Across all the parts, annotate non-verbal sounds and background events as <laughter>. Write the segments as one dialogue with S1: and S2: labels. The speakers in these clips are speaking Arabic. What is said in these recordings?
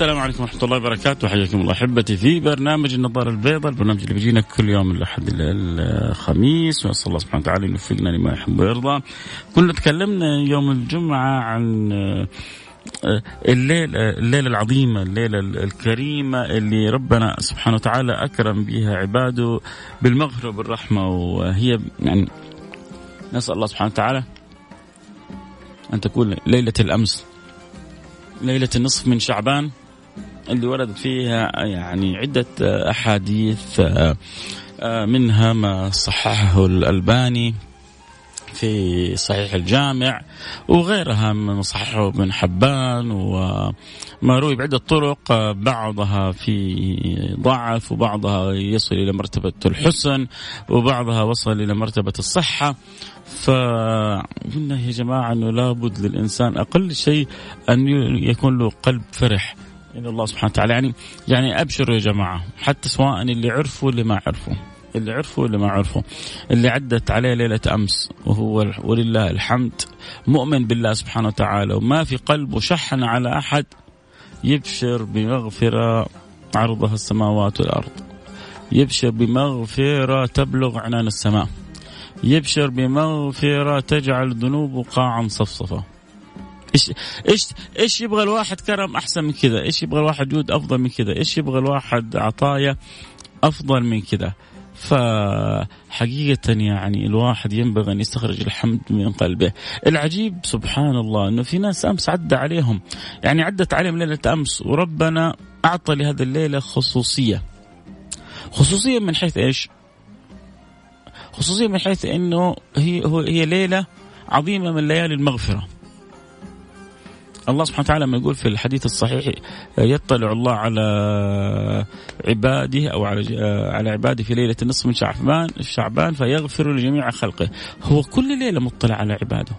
S1: السلام عليكم ورحمة الله وبركاته. حياكم الله أحبتي في برنامج النظارة البيضاء البرنامج اللي بيجينا كل يوم الأحد الخميس. وأسأل الله سبحانه وتعالى أن يوفقنا لما يحب ويرضى. كنا تكلمنا يوم الجمعة عن الليلة الليلة العظيمة الليلة الكريمة اللي ربنا سبحانه وتعالى أكرم بها عباده بالمغفرة وبالرحمة وهي يعني نسأل الله سبحانه وتعالى أن تكون ليلة الأمس ليلة النصف من شعبان. اللي وردت فيها يعني عدة أحاديث منها ما صححه الألباني في صحيح الجامع وغيرها من صححه ابن حبان وما روي بعدة طرق بعضها في ضعف وبعضها يصل إلى مرتبة الحسن وبعضها وصل إلى مرتبة الصحة. فقلنا يا جماعة أنه لابد للإنسان أقل شيء أن يكون له قلب فرح. إلى الله سبحانه وتعالى. يعني يعني أبشروا يا جماعة حتى سواء اللي عرفوا واللي ما عرفوا. اللي عرفوا واللي ما عرفوا. اللي عدت عليه ليلة أمس وهو ولله الحمد مؤمن بالله سبحانه وتعالى وما في قلبه شحن على أحد يبشر بمغفرة عرضها السماوات والأرض. يبشر بمغفرة تبلغ عنان السماء. يبشر بمغفرة تجعل ذنوبه قاعا صفصفا. إيش إيش إيش يبغى الواحد كرم أحسن من كذا؟ إيش يبغى الواحد جود أفضل من كذا؟ إيش يبغى الواحد عطايا أفضل من كذا؟ فحقيقة يعني الواحد ينبغي أن يستخرج الحمد من قلبه العجيب سبحان الله أنه في ناس أمس عدى عليهم يعني عدت عليهم ليلة أمس وربنا أعطى لهذه الليلة خصوصية خصوصية من حيث إيش خصوصية من حيث أنه هي, هي ليلة عظيمة من ليالي المغفرة الله سبحانه وتعالى ما يقول في الحديث الصحيح يطلع الله على عباده أو على على عباده في ليلة النصف من شعبان شعبان فيغفر لجميع خلقه. هو كل ليلة مطلع على عباده.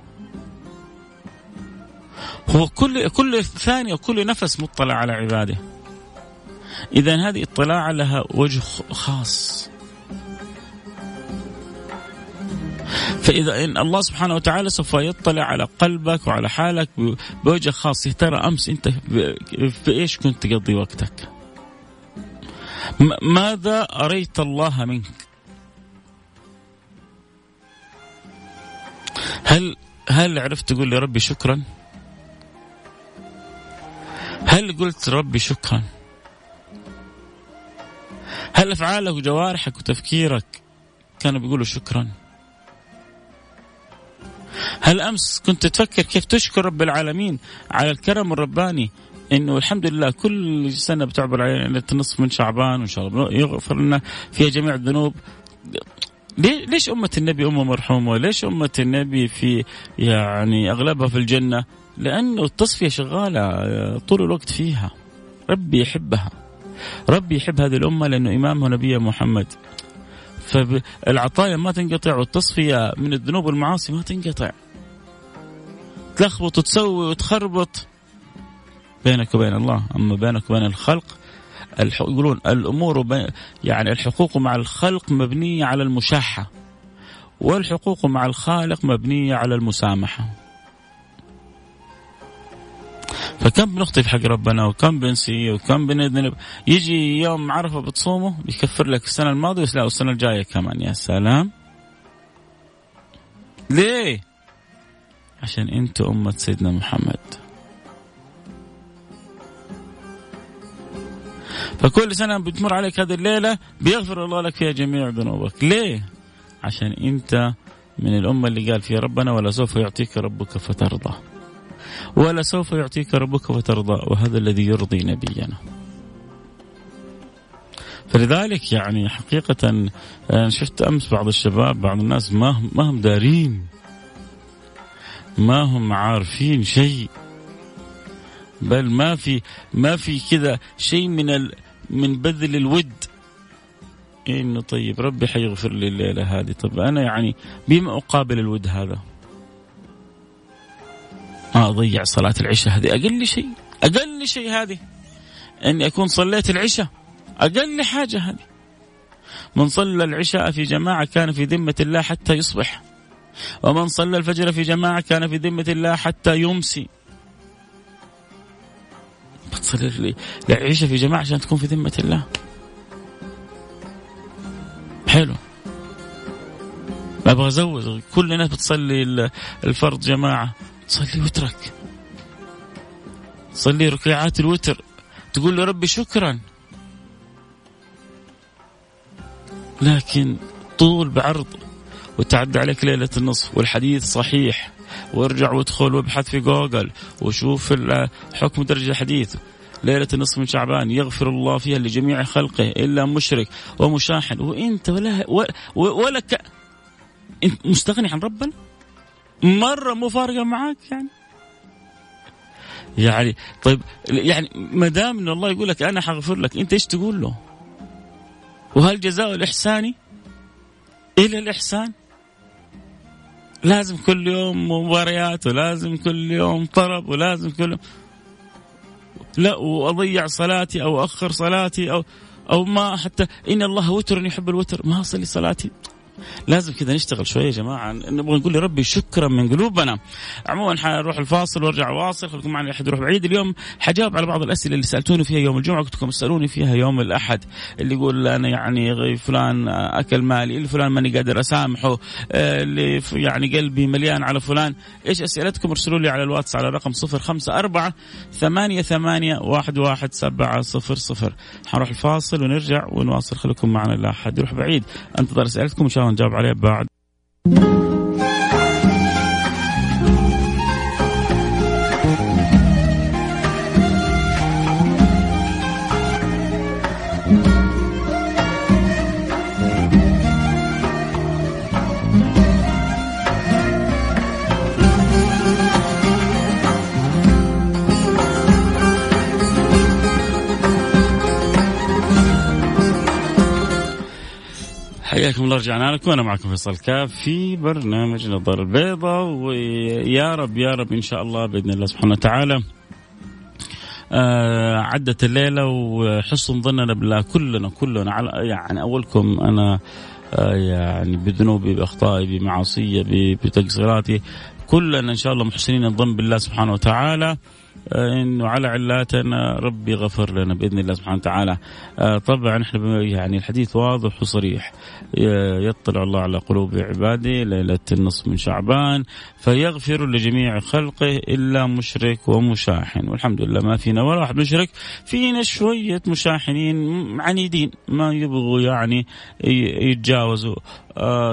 S1: هو كل كل ثانية وكل نفس مطلع على عباده. اذا هذه اطلاع لها وجه خاص. فإذا إن الله سبحانه وتعالى سوف يطلع على قلبك وعلى حالك بوجه خاص. ترى أمس أنت في إيش كنت تقضي وقتك؟ ماذا أريت الله منك؟ هل هل عرفت تقول لي ربي شكرا؟ هل قلت ربي شكرا؟ هل أفعالك وجوارحك وتفكيرك كانوا بيقولوا شكرا؟ هل امس كنت تفكر كيف تشكر رب العالمين على الكرم الرباني إنه الحمد لله كل سنة بتعبر علينا النصف من شعبان وإن شاء الله يغفر لنا فيها جميع الذنوب ليش أمة النبي أمة مرحومة؟ ليش أمة النبي في يعني أغلبها في الجنة؟ لأنه التصفية شغالة طول الوقت فيها. ربي يحبها. ربي يحب هذه الأمة لأنه إمامها نبي محمد. فالعطايا ما تنقطع والتصفية من الذنوب والمعاصي ما تنقطع تلخبط وتسوي وتخربط بينك وبين الله. أما بينك وبين الخلق يقولون الأمور يعني الحقوق مع الخلق مبنية على المشاحة والحقوق مع الخالق مبنية على المسامحة. فكم بنخطي في حق ربنا وكم بنسي وكم بنذنب؟ يجي يوم عرفة بتصومه بيكفر لك السنة الماضية والسنة الجاية كمان. يا سلام. ليه؟ عشان أنتوا أمة سيدنا محمد. فكل سنة بتمر عليك هذه الليلة بيغفر الله لك فيها جميع ذنوبك. ليه؟ عشان انت من الأمة اللي قال فيها ربنا ولا سوف يعطيك ربك فترضى. ولا سوف يعطيك ربك وترضى وهذا الذي يرضي نبينا. فلذلك يعني حقيقة أنا شفت أمس بعض الشباب بعض الناس ما هم دارين. ما هم عارفين شيء. بل ما في ما في كذا شيء من ال من بذل الود. إنه طيب ربي حيغفر لي الليلة هذه. طب أنا يعني بما أقابل الود هذا؟ ما اضيع صلاة العشاء هذه. أقل شيء أقل شيء هذه. إني أكون صليت العشاء أقل حاجة هذه. من صلى العشاء في جماعة كان في ذمة الله حتى يصبح. ومن صلى الفجر في جماعة كان في ذمة الله حتى يمسي. بتصلي العشاء في جماعة عشان تكون في ذمة الله. حلو. أبغى ازود كل الناس بتصلي الفرض جماعة. تصلي وترك. تصلي ركعات الوتر. تقول له ربي شكرا. لكن طول بعرض وتعدى عليك ليلة النصف والحديث صحيح. وارجع وادخل وابحث في جوجل وشوف حكم درجة الحديث. ليلة النصف من شعبان يغفر الله فيها لجميع خلقه إلا مشرك ومشاحن. وإنت ولا ولا ك... أنت مستغني عن ربنا؟ مرة مو فارقة معاك يعني؟ يعني طيب يعني ما دام إن الله يقول لك أنا حغفر لك إنت إيش تقول له؟ وهل جزاء الإحسان إلى الإحسان؟ لازم كل يوم مباريات ولازم كل يوم طرب ولازم كل يوم لا وأضيع صلاتي أو أخر صلاتي أو أو ما حتى إن الله وتر يحب الوتر ما أصلي صلاتي. لازم كذا نشتغل شوية يا جماعة. نبغى نقول لربي شكرا من قلوبنا. عموما حنروح الفاصل وارجع واصل. خليكم معنا احد يروح بعيد. اليوم حجاوب على بعض الأسئلة اللي سألتوني فيها يوم الجمعة. كنتم تسالوني فيها يوم الأحد. اللي يقول أنا يعني فلان أكل مالي. اللي فلان ماني قادر أسامحه. اللي يعني قلبي مليان على فلان. إيش أسئلتكم؟ ارسلوا لي على الواتس على رقم 054 ثمانية ثمانية واحد واحد سبعة صفر صفر. حنروح الفاصل ونرجع ونواصل. خليكم معنا لا احد يروح بعيد. أنتظر أسئلتكم. إن شاء الله نجاوب عليه بعد. الله رجعنا لكم. وأنا معكم فيصل كاف في برنامج نظر البيضاء ويا رب يا رب إن شاء الله بإذن الله سبحانه وتعالى. آه عدت الليلة وحسن ظننا بالله كلنا كلنا على يعني أولكم أنا آه يعني بذنوبي بأخطائي بمعاصيي بتقصيراتي كلنا إن شاء الله محسنين الظن بالله سبحانه وتعالى. إنه على علاتنا ربي غفر لنا بإذن الله سبحانه وتعالى. آه، طبعا إحنا يعني الحديث واضح وصريح. يطلع الله على قلوب عباده ليلة النصف من شعبان فيغفر لجميع خلقه إلا مشرك ومشاحن. والحمد لله ما فينا ولا واحد مشرك فينا شوية مشاحنين عنيدين ما يبغوا يعني يتجاوزوا.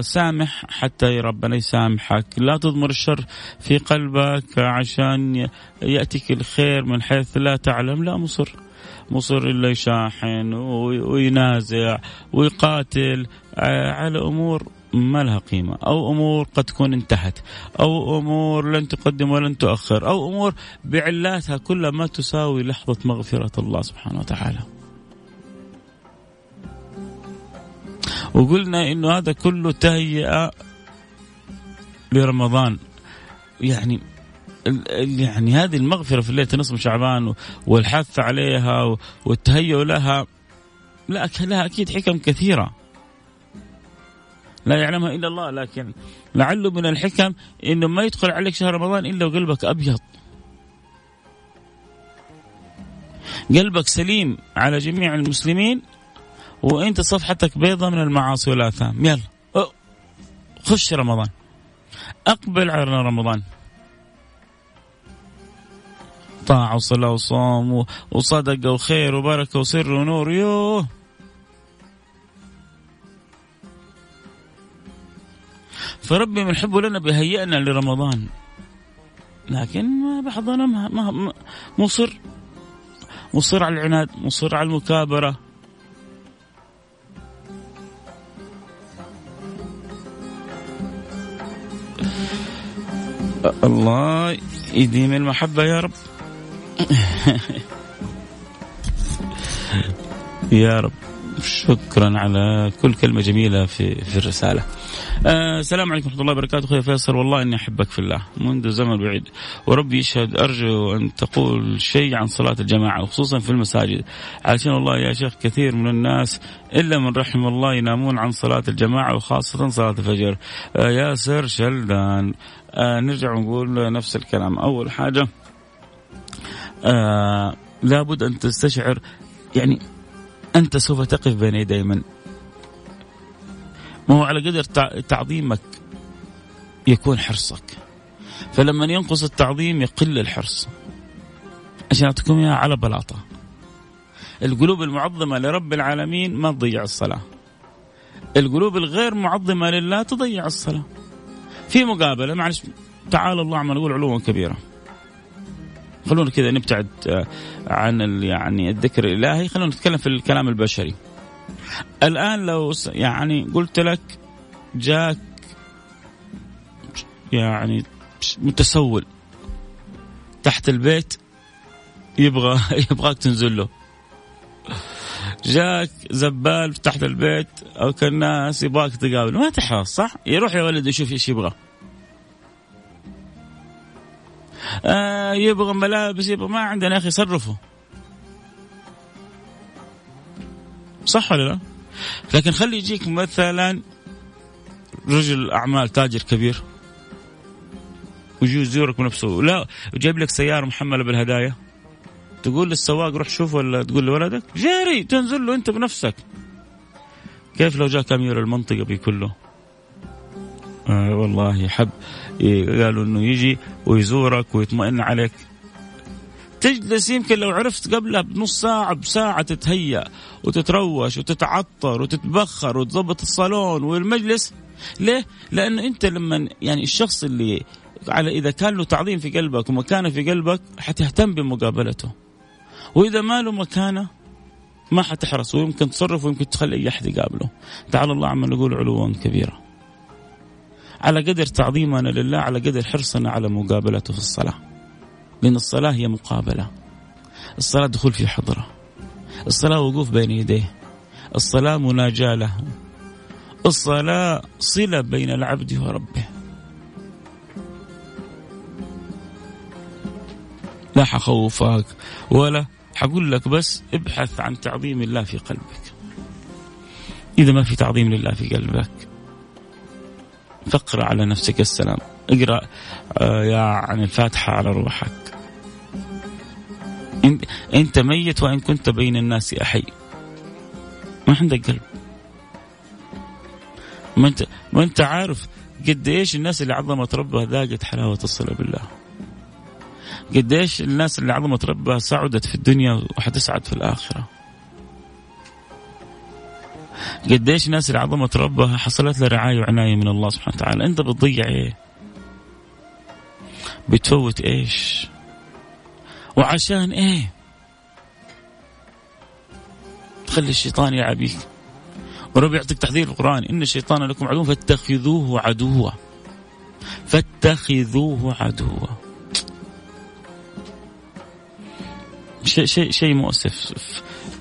S1: سامح حتى ربنا يسامحك. لا تضمر الشر في قلبك عشان يأتيك الخير من حيث لا تعلم. لا مصر. مصر إلا يشاحن وينازع ويقاتل آه، على أمور ما لها قيمة أو أمور قد تكون انتهت أو أمور لن تقدم ولن تؤخر أو أمور بعلاتها كلها ما تساوي لحظة مغفرة الله سبحانه وتعالى. وقلنا إنه هذا كله تهيئه لرمضان. يعني يعني هذه المغفرة في ليله نصف شعبان والحث عليها والتهيؤ لها. لا لها أكيد حكم كثيرة. لا يعلمها إلا الله لكن لعله من الحكم إنه ما يدخل عليك شهر رمضان إلا وقلبك أبيض. قلبك سليم على جميع المسلمين. وانت صفحتك بيضة من المعاصي والآثام. يلا. خش رمضان. أقبل على رمضان. طاعة وصلاة وصوم وصدقة وخير وبركة وسر ونور. يوه. فربي من حبه لنا بيهيئنا لرمضان. لكن ما ما مصر. مصر على العناد مصر على المكابرة. الله يديم المحبة يا رب <laughs> يا رب شكرا على كل كلمة جميلة في في الرسالة. آه السلام عليكم ورحمة الله وبركاته. أخوي فيصل والله إني أحبك في الله. منذ زمن بعيد. وربي يشهد أرجو أن تقول شيء عن صلاة الجماعة وخصوصا في المساجد. علشان والله يا شيخ كثير من الناس إلا من رحم الله ينامون عن صلاة الجماعة وخاصة صلاة الفجر. آه ياسر شلدان. آه نرجع ونقول نفس الكلام. أول حاجة آه لابد أن تستشعر يعني أنت سوف تقف بين يدي من ما هو على قدر تعظيمك يكون حرصك. فلما ينقص التعظيم يقل الحرص. عشان أعطيكم إياها على بلاطة. القلوب المعظمة لرب العالمين ما تضيع الصلاة. القلوب الغير معظمة لله تضيع الصلاة. في مقابلة معلش تعالى الله عما نقول علوا كبيرة. خلونا كذا نبتعد آه، عن يعني الذكر الإلهي. خلونا نتكلم في الكلام البشري. الآن لو يعني قلت لك جاك يعني متسول تحت البيت يبغى <laughs> يبغاك تنزل له. جاك زبال تحت البيت أو كالناس يبغاك تقابله ما تحرص صح؟ يروح يا ولد يشوف إيش يبغى. آه يبغى ملابس يبغى ما عندنا يا أخي صرفه صح ولا لا؟ لكن خلي يجيك مثلا رجل أعمال تاجر كبير ويجي يزورك بنفسه. لا وجايب لك سيارة محملة بالهدايا. تقول للسواق روح شوف ولا تقول لولدك؟ جاري تنزل له أنت بنفسك. كيف لو جاء امير المنطقة بكله آه والله حب قالوا إنه يجي ويزورك ويطمئن عليك. تجلس يمكن لو عرفت قبلها بنص ساعة بساعة تتهيأ وتتروش وتتعطر وتتبخر وتظبط الصالون والمجلس. ليه؟ لأنه أنت لما يعني الشخص اللي على إذا كان له تعظيم في قلبك ومكانة في قلبك حتهتم بمقابلته. وإذا ما له مكانة ما حتحرص ويمكن تصرف ويمكن تخلي أي أحد يقابله. تعالى الله عما نقول علوا كبيرا على قدر تعظيمنا لله على قدر حرصنا على مقابلته في الصلاة. لأن الصلاة هي مقابلة. الصلاة دخول في حضرة. الصلاة وقوف بين يديه. الصلاة مناجاة له. الصلاة صلة بين العبد وربه. لا حخوفك ولا حقول لك بس ابحث عن تعظيم الله في قلبك. إذا ما في تعظيم لله في قلبك فاقرأ على نفسك السلام. اقرأ آه، يعني الفاتحة على روحك. أنت ميت وإن كنت بين الناس احي ما عندك قلب. ما انت ما أنت عارف قد إيش الناس اللي عظمت ربها ذاقت حلاوة الصله بالله. قد إيش الناس اللي عظمت ربها سعدت في الدنيا وحتسعد في الآخرة. قديش الناس اللي عظمت ربها حصلت له رعاية وعناية من الله سبحانه وتعالى. أنت بتضيع إيه؟ بتفوت إيش؟ وعشان إيه؟ تخلي الشيطان يعبيك. ورب يعطيك تحذير القرآن. إن الشيطان لكم عدو فاتخذوه عدوا. فاتخذوه عدوا. شيء شيء شيء مؤسف.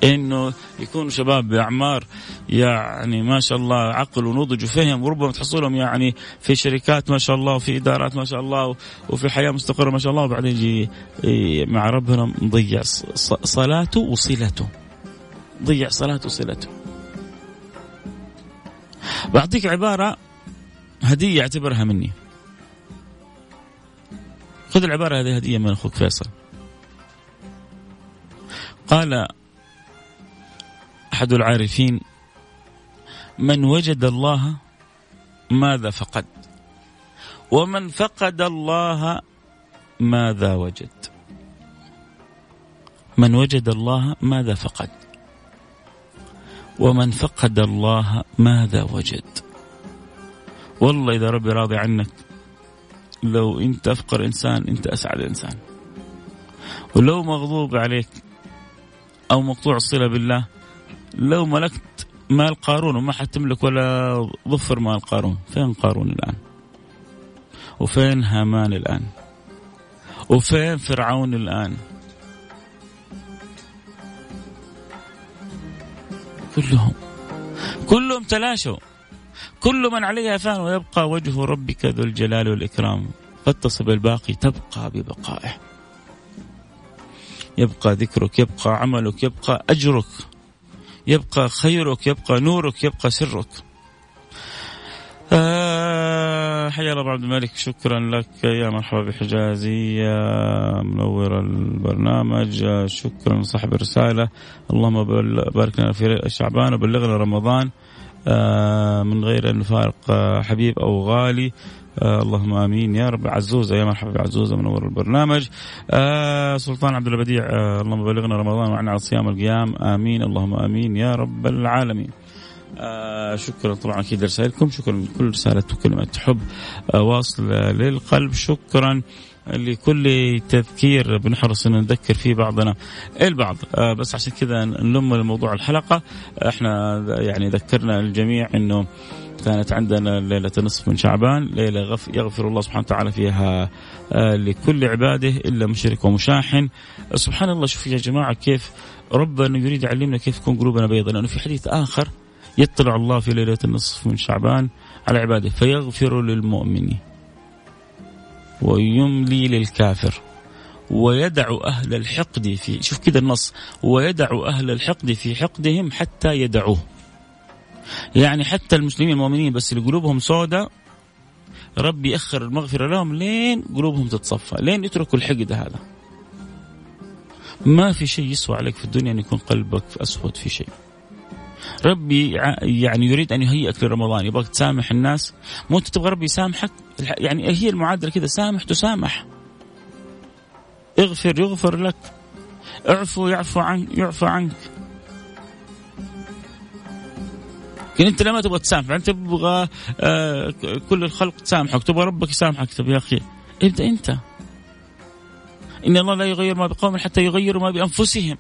S1: إنه يكونوا شباب بأعمار يعني ما شاء الله عقل ونضج وفهم وربما تحصلهم يعني في شركات ما شاء الله وفي إدارات ما شاء الله وفي حياة مستقرة ما شاء الله وبعدين يجي مع ربنا مضيع صلاته وصلته. ضيع صلاته وصلته. بعطيك عبارة هدية اعتبرها مني. خذ العبارة هذه هدية من أخوك فيصل. قال أحد العارفين من وجد الله ماذا فقد؟ ومن فقد الله ماذا وجد؟ من وجد الله ماذا فقد؟ ومن فقد الله ماذا وجد؟ والله إذا ربي راضي عنك لو أنت أفقر إنسان أنت أسعد إنسان. ولو مغضوب عليك أو مقطوع الصلة بالله لو ملكت مال قارون وما حتملك ولا ظفر مال قارون فين قارون الآن؟ وفين هامان الآن؟ وفين فرعون الآن؟ كلهم كلهم تلاشوا. كل من عليها فان ويبقى وجه ربك ذو الجلال والإكرام. تصب الباقي تبقى ببقائه. يبقى ذكرك يبقى عملك يبقى أجرك. يبقى خيرك يبقى نورك يبقى سرك. آه حيا الله عبد الملك شكرا لك يا مرحبا بحجازي يا منور البرنامج شكرا صاحب الرسالة. اللهم بارك لنا في شعبان وبلغنا رمضان آه من غير أن نفارق آه حبيب أو غالي. آه اللهم آمين. يا رب عزوزه يا مرحبا بعزوزة منور البرنامج. آه سلطان عبد البديع آه اللهم بلغنا رمضان وعنا على صيام القيام. آمين اللهم آمين. يا رب العالمين. آه شكرا. طبعا أكيد رسائلكم. شكرا لكل رسالة وكلمة حب آه واصل للقلب. شكرا لكل تذكير. بنحرص أن نذكر فيه بعضنا البعض. آه بس عشان كذا نلم لموضوع الحلقة. إحنا يعني ذكرنا الجميع إنه كانت عندنا ليلة نصف من شعبان ليلة يغفر الله سبحانه وتعالى فيها آه لكل عباده إلا مشرك ومشاحن. سبحان الله شوف يا جماعة كيف ربنا يريد يعلمنا كيف تكون قلوبنا بيضاء لأنه في حديث آخر يطلع الله في ليلة النصف من شعبان على عباده فيغفر للمؤمن ويملي للكافر ويدع أهل الحقد في شوف كده النص ويدع أهل الحقد في حقدهم حتى يدعوه. يعني حتى المسلمين المؤمنين بس اللي قلوبهم سوداء ربي يأخر المغفرة لهم لين قلوبهم تتصفى لين يتركوا الحقد هذا. ما في شيء يسوى عليك في الدنيا أن يكون قلبك أسود في شيء. ربي يعني يريد أن يهيئك لرمضان يبغاك تسامح الناس. مو تبغى ربي يسامحك؟ يعني هي المعادلة كذا سامح تسامح. اغفر يغفر لك. اعفو يعفو عنك يعفو عنك. لكن انت لما تبغى تسامح انت تبغى آه كل الخلق تسامحك تبغى ربك يسامحك طب يا أخي. ابدأ أنت. إن الله لا يغير ما بقوم حتى يغيروا ما بأنفسهم.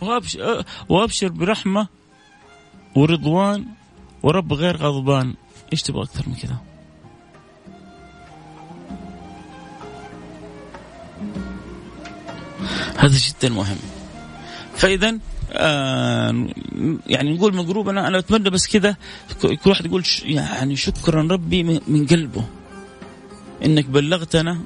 S1: وابشر, وأبشر برحمة ورضوان ورب غير غضبان. إيش تبغى أكثر من كذا؟ هذا جدا مهم. فاذا آه يعني نقول مقروب أنا أنا أتمنى بس كذا كل واحد يقول يعني شكرا ربي من قلبه إنك بلغتنا.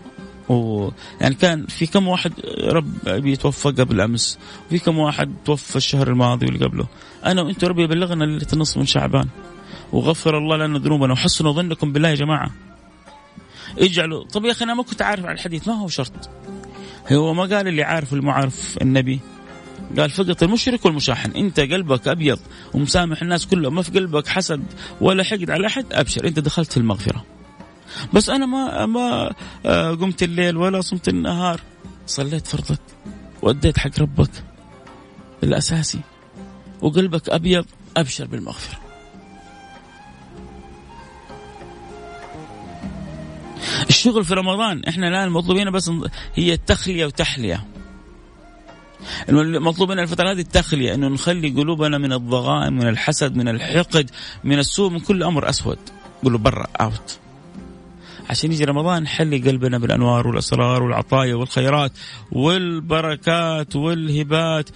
S1: و يعني كان في كم واحد رب بيتوفى قبل أمس وفي كم واحد توفى الشهر الماضي واللي قبله. أنا وأنت ربي بلغنا ليلة النصف من شعبان. وغفر الله لنا ذنوبنا وحسنوا ظنكم بالله يا جماعة. اجعلوا طب يا أخي أنا ما كنت عارف على الحديث ما هو شرط؟ هو ما قال اللي عارف المعارف النبي. قال فقط المشرك والمشاحن. انت قلبك أبيض ومسامح الناس كلهم ما في قلبك حسد ولا حقد على أحد أبشر. انت دخلت في المغفرة. بس أنا ما ما آه، قمت الليل ولا صمت النهار. صليت فرضك واديت حق ربك الأساسي. وقلبك أبيض أبشر بالمغفرة. الشغل في رمضان إحنا الآن مطلوبين بس هي تخلية وتحلية. المطلوب من الفترة هذه التخلية إنه نخلي قلوبنا من الضغائن من الحسد من الحقد من السوء من كل أمر أسود. قولوا برا اوت عشان يجي رمضان نحلي قلبنا بالأنوار والأسرار والعطايا والخيرات والبركات والهبات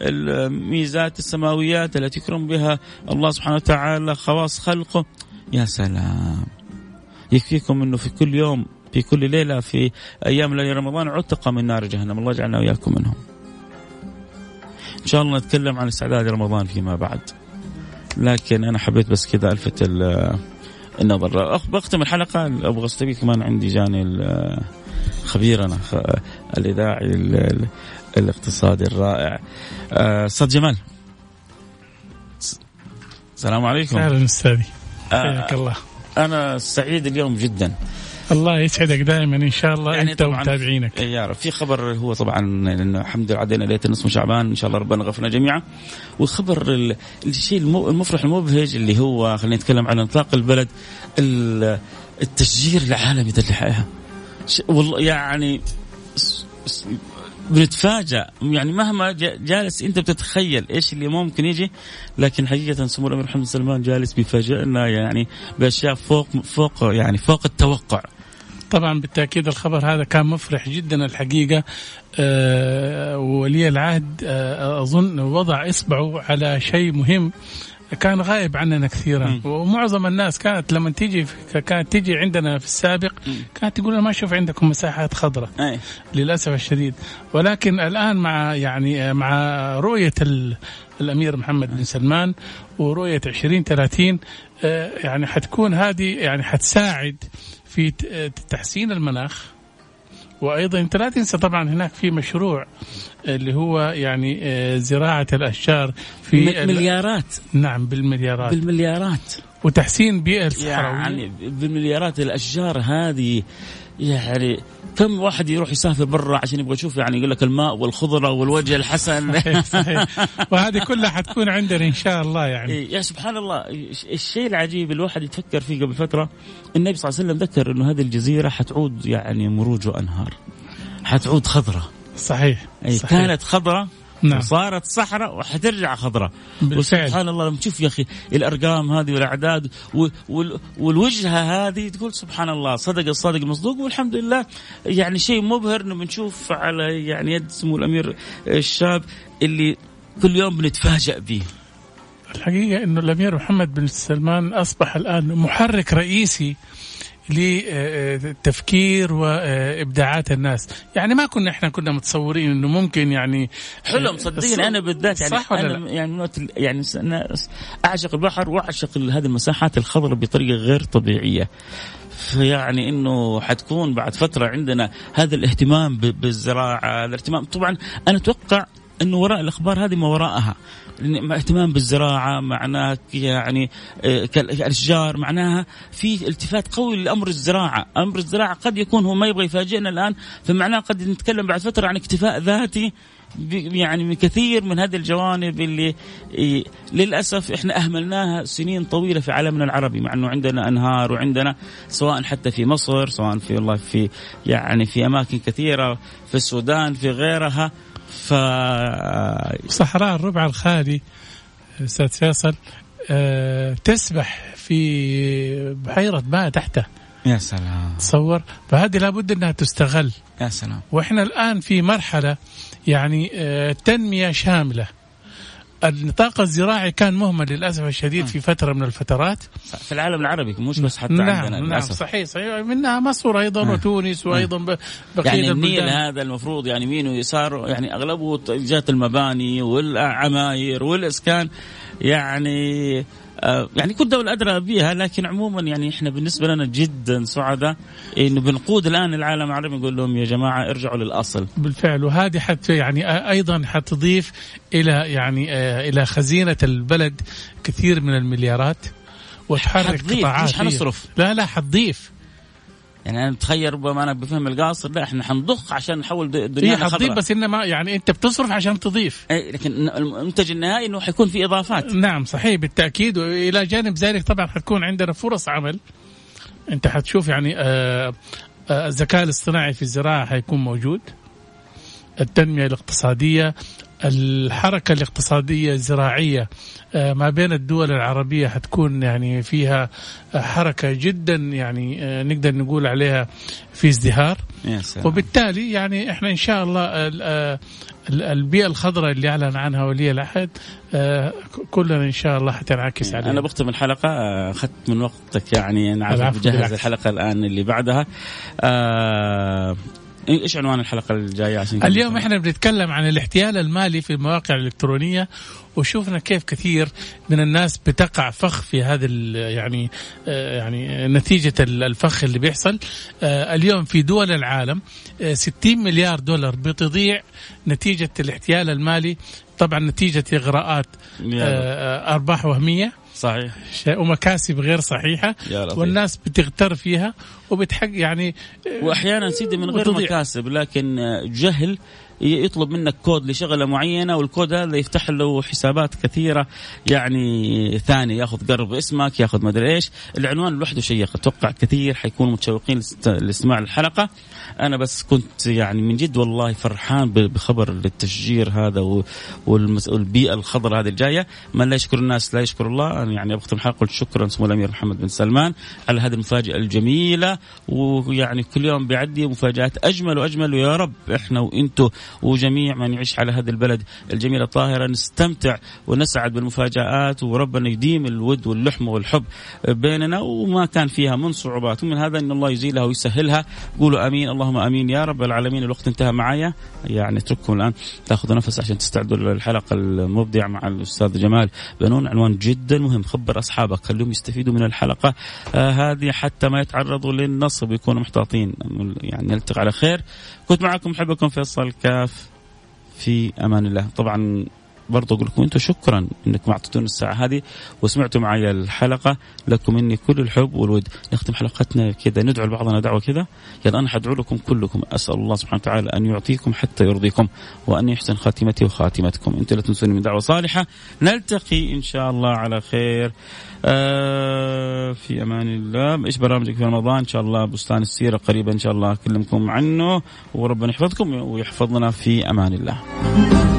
S1: والميزات السماويات التي يكرم بها الله سبحانه وتعالى خواص خلقه. يا سلام. يكفيكم إنه في كل يوم في كل ليلة في أيام ليالي رمضان عتق من نار جهنم. الله يجعلنا وإياكم منهم. إن شاء الله نتكلم عن استعداد رمضان فيما بعد. لكن أنا حبيت بس كذا ألفت النظر. بختم الحلقة. أبغى استفيد كمان عندي جاني خبيرنا الإذاعي الاقتصادي الرائع. أستاذ جمال. السلام عليكم.
S2: أهلا استاذي حياك
S1: آه
S2: الله.
S1: أنا سعيد اليوم جدا.
S2: الله يسعدك دائما إن شاء الله يعني أنت ومتابعينك.
S1: يا رب. في خبر هو طبعا لأنه الحمد لله عدينا ليلة من شعبان إن شاء الله ربنا غفرنا جميعا. وخبر الشيء المفرح المبهج اللي هو خلينا نتكلم عن انطلاق البلد التشجير العالمي ده اللي والله يعني بنتفاجأ. يعني مهما جالس أنت بتتخيل إيش اللي ممكن يجي لكن حقيقة سمو الامير محمد سلمان جالس بيفاجئنا يعني بأشياء فوق فوق يعني فوق التوقع.
S2: طبعا بالتأكيد الخبر هذا كان مفرح جدا الحقيقة. أه ولي العهد أه أظن وضع إصبعه على شيء مهم. كان غايب عننا كثيرا. م. ومعظم الناس كانت لما تيجي كانت تيجي عندنا في السابق كانت تقول ما أشوف عندكم مساحات خضراء. أي. للأسف الشديد. ولكن الآن مع يعني مع رؤية الأمير محمد بن سلمان ورؤية 2030 آه، يعني حتكون هذه يعني حتساعد في تحسين المناخ. وأيضا أنت لا تنسى طبعا هناك في مشروع اللي هو يعني آه، زراعة الأشجار
S1: في مليارات.
S2: نعم بالمليارات.
S1: بالمليارات.
S2: وتحسين بيئة الصحراويه
S1: يعني بالمليارات الأشجار هذه يعني كم واحد يروح يسافر برا عشان يبغى يشوف يعني يقول لك الماء والخضرة والوجه الحسن؟
S2: صحيح صحيح. وهذه كلها حتكون عندنا إن شاء الله يعني.
S1: يا سبحان الله الشيء العجيب الواحد يتفكر فيه قبل فترة النبي صلى الله عليه وسلم ذكر إنه هذه الجزيرة حتعود يعني مروج وأنهار حتعود خضراء
S2: صحيح,
S1: صحيح. كانت خضراء نعم. وصارت صحراء وحترجع خضراء. وسبحان الله لما تشوف يا أخي الأرقام هذه والأعداد والوجهة هذه تقول سبحان الله صدق الصادق المصدوق والحمد لله. يعني شيء مبهر إنه بنشوف على يعني يد سمو الأمير الشاب اللي كل يوم بنتفاجأ به.
S2: الحقيقة أنه الأمير محمد بن سلمان أصبح الآن محرك رئيسي لتفكير وإبداعات الناس. يعني ما كنا إحنا كنا متصورين إنه ممكن يعني
S1: حلم صدقني أنا بالذات يعني صح ولا أنا لا؟ يعني يعني أعشق البحر وأعشق هذه المساحات الخضراء بطريقة غير طبيعية. يعني إنه حتكون بعد فترة عندنا هذا الاهتمام بالزراعة الاهتمام. طبعا أنا أتوقع إنه وراء الأخبار هذه ما وراءها. اهتمام بالزراعة معناه يعني آه، الاشجار معناها في التفات قوي لأمر الزراعة، أمر الزراعة قد يكون هو ما يبغى يفاجئنا الآن فمعناه قد نتكلم بعد فترة عن اكتفاء ذاتي يعني من كثير من هذه الجوانب اللي للأسف إحنا أهملناها سنين طويلة في عالمنا العربي مع إنه عندنا أنهار وعندنا سواء حتى في مصر سواء في والله في يعني في أماكن كثيرة في السودان في غيرها. ف
S2: صحراء الربع الخالي أستاذ فيصل أه تسبح في بحيرة ماء تحته.
S1: يا سلام.
S2: تصور؟ فهذه لابد أنها تستغل.
S1: يا سلام.
S2: وإحنا الآن في مرحلة يعني أه تنمية شاملة. النطاق الزراعي كان مهمل للأسف الشديد في فترة من الفترات.
S1: في العالم العربي مش بس حتى
S2: نعم
S1: عندنا
S2: نعم للأسف. صحيح صحيح. منها مصر أيضا وتونس وأيضا
S1: بقية يعني النيل هذا المفروض يعني يمين ويسار؟ يعني أغلبه جهة المباني والعماير والإسكان. يعني آه، يعني كل دولة أدرى بها لكن عموما يعني إحنا بالنسبة لنا جدا سعداء انه بنقود الآن العالم العربي نقول لهم يا جماعة ارجعوا للأصل.
S2: بالفعل. وهذه حتى يعني أيضا حتضيف إلى يعني إلى خزينة البلد كثير من المليارات
S1: وتحرك قطاعات. مش حنصرف.
S2: لا لا حتضيف.
S1: يعني أنا اتخيل ربما أنا بفهم القاصر لا إحنا حنضخ عشان نحول دنيانا
S2: إيه حتضيف بس إنما يعني أنت بتصرف عشان تضيف.
S1: اي لكن المنتج النهائي إنه حيكون في إضافات.
S2: نعم صحيح بالتأكيد. وإلى جانب ذلك طبعا حتكون عندنا فرص عمل. أنت حتشوف يعني آه آه الذكاء الاصطناعي في الزراعة حيكون موجود. التنمية الاقتصادية الحركة الاقتصادية الزراعية آه، ما بين الدول العربية حتكون يعني فيها حركة جدا يعني آه، نقدر نقول عليها في ازدهار. وبالتالي يعني إحنا إن شاء الله آه، البيئة الخضراء اللي أعلن عنها ولي العهد كلنا إن شاء الله حتنعكس عليها.
S1: أنا بختم الحلقة أخذت من وقتك يعني أنا عارف بجهز الحلقة الآن اللي بعدها. إيش عنوان الحلقة الجاية عشان
S2: اليوم إحنا بنتكلم عن الاحتيال المالي في المواقع الإلكترونية وشوفنا كيف كثير من الناس بتقع فخ في هذا يعني آه، يعني نتيجة الفخ اللي بيحصل. آه، اليوم في دول العالم 60 آه، مليار دولار بتضيع نتيجة الاحتيال المالي. طبعا نتيجة إغراءات أرباح وهمية.
S1: صحيح.
S2: ومكاسب غير صحيحة والناس بتغتر فيها وبتحق يعني
S1: وأحيانا سيدي من غير مكاسب لكن جهل يطلب منك كود لشغلة معينة والكود هذا يفتح له حسابات كثيرة يعني ثانية ياخذ قرب اسمك ياخذ مدري إيش. العنوان لوحده شيق أتوقع كثير حيكونوا متشوقين لإستماع الحلقة. أنا بس كنت يعني من جد والله فرحان بخبر التشجير هذا والبيئة الخضراء هذه الجاية. من لا يشكر الناس لا يشكر الله. أنا يعني أختم الحلقة قلت شكرا سمو الأمير محمد بن سلمان على هذه المفاجأة الجميلة. ويعني كل يوم بيعدي مفاجآت أجمل وأجمل. ويا رب إحنا وأنتم وجميع من يعيش على هذه البلد الجميله الطاهره نستمتع ونسعد بالمفاجآت وربنا يديم الود واللحمه والحب بيننا وما كان فيها من صعوبات. ومن هذا إن الله يزيلها ويسهلها. قولوا آمين. اللهم آمين يا رب العالمين. الوقت انتهى معايا. يعني اترككم الآن. تاخذوا نفس عشان تستعدوا للحلقة المبدعه مع الأستاذ جمال بنون. عنوان جدا مهم. خبر أصحابك. خليهم يستفيدوا من الحلقة. آه هذه حتى ما يتعرضوا للنصب. يكونوا محتاطين. يعني نلتقي على خير. كنت معكم محبكم فيصل كاف في أمان الله. طبعا برضو أقول لكم أنتم شكرا إنكم أعطيتونا الساعة هذه وسمعتوا معي الحلقة. لكم مني كل الحب والود. نختم حلقتنا كذا ندعو لبعضنا دعوة كذا. يلا أنا حدعو لكم كلكم. أسأل الله سبحانه وتعالى أن يعطيكم حتى يرضيكم وأن يحسن خاتمتي وخاتمتكم. انت لا تنسوني من دعوة صالحة. نلتقي إن شاء الله على خير. آه في أمان الله. إيش برامجك في رمضان؟ إن شاء الله بستان السيرة قريبا إن شاء الله أكلمكم عنه. وربنا يحفظكم ويحفظنا في أمان الله.